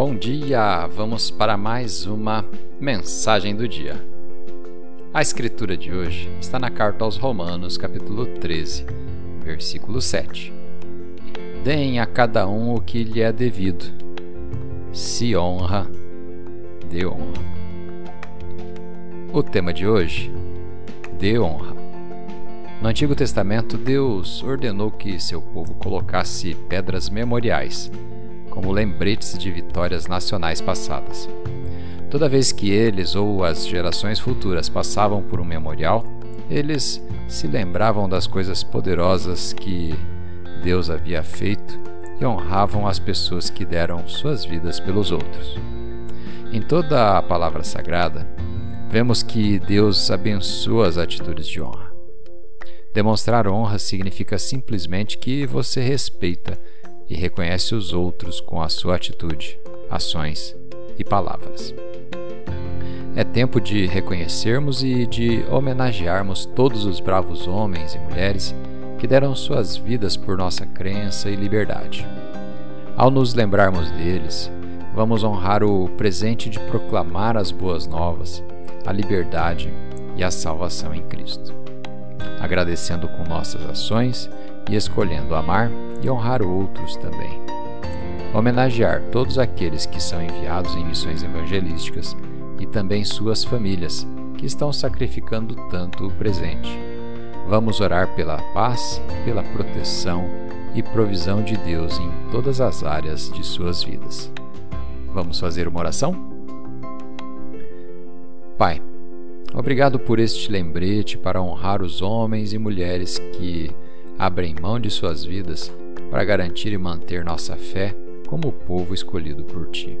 Bom dia! Vamos para mais uma mensagem do dia. A escritura de hoje está na carta aos Romanos, capítulo 13, versículo 7. Deem a cada um o que lhe é devido. Se honra, dê honra. O tema de hoje: dê honra. No Antigo Testamento, Deus ordenou que seu povo colocasse pedras memoriais como lembretes de vitórias nacionais passadas. Toda vez que eles ou as gerações futuras passavam por um memorial, eles se lembravam das coisas poderosas que Deus havia feito e honravam as pessoas que deram suas vidas pelos outros. Em toda a palavra sagrada, vemos que Deus abençoa as atitudes de honra. Demonstrar honra significa simplesmente que você respeita e reconhece os outros com a sua atitude, ações e palavras. É tempo de reconhecermos e de homenagearmos todos os bravos homens e mulheres que deram suas vidas por nossa crença e liberdade. Ao nos lembrarmos deles, vamos honrar o presente de proclamar as boas novas, a liberdade e a salvação em Cristo. Agradecendo com nossas ações e escolhendo amar e honrar outros também. Homenagear todos aqueles que são enviados em missões evangelísticas e também suas famílias, que estão sacrificando tanto o presente. Vamos orar pela paz, pela proteção e provisão de Deus em todas as áreas de suas vidas. Vamos fazer uma oração? Pai, obrigado por este lembrete para honrar os homens e mulheres que abrem mão de suas vidas para garantir e manter nossa fé como o povo escolhido por ti.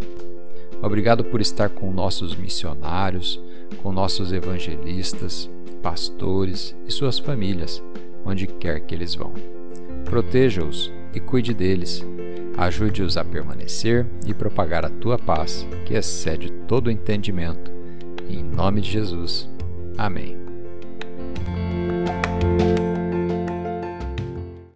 Obrigado por estar com nossos missionários, com nossos evangelistas, pastores e suas famílias, onde quer que eles vão. Proteja-os e cuide deles. Ajude-os a permanecer e propagar a tua paz, que excede todo entendimento. Em nome de Jesus. Amém.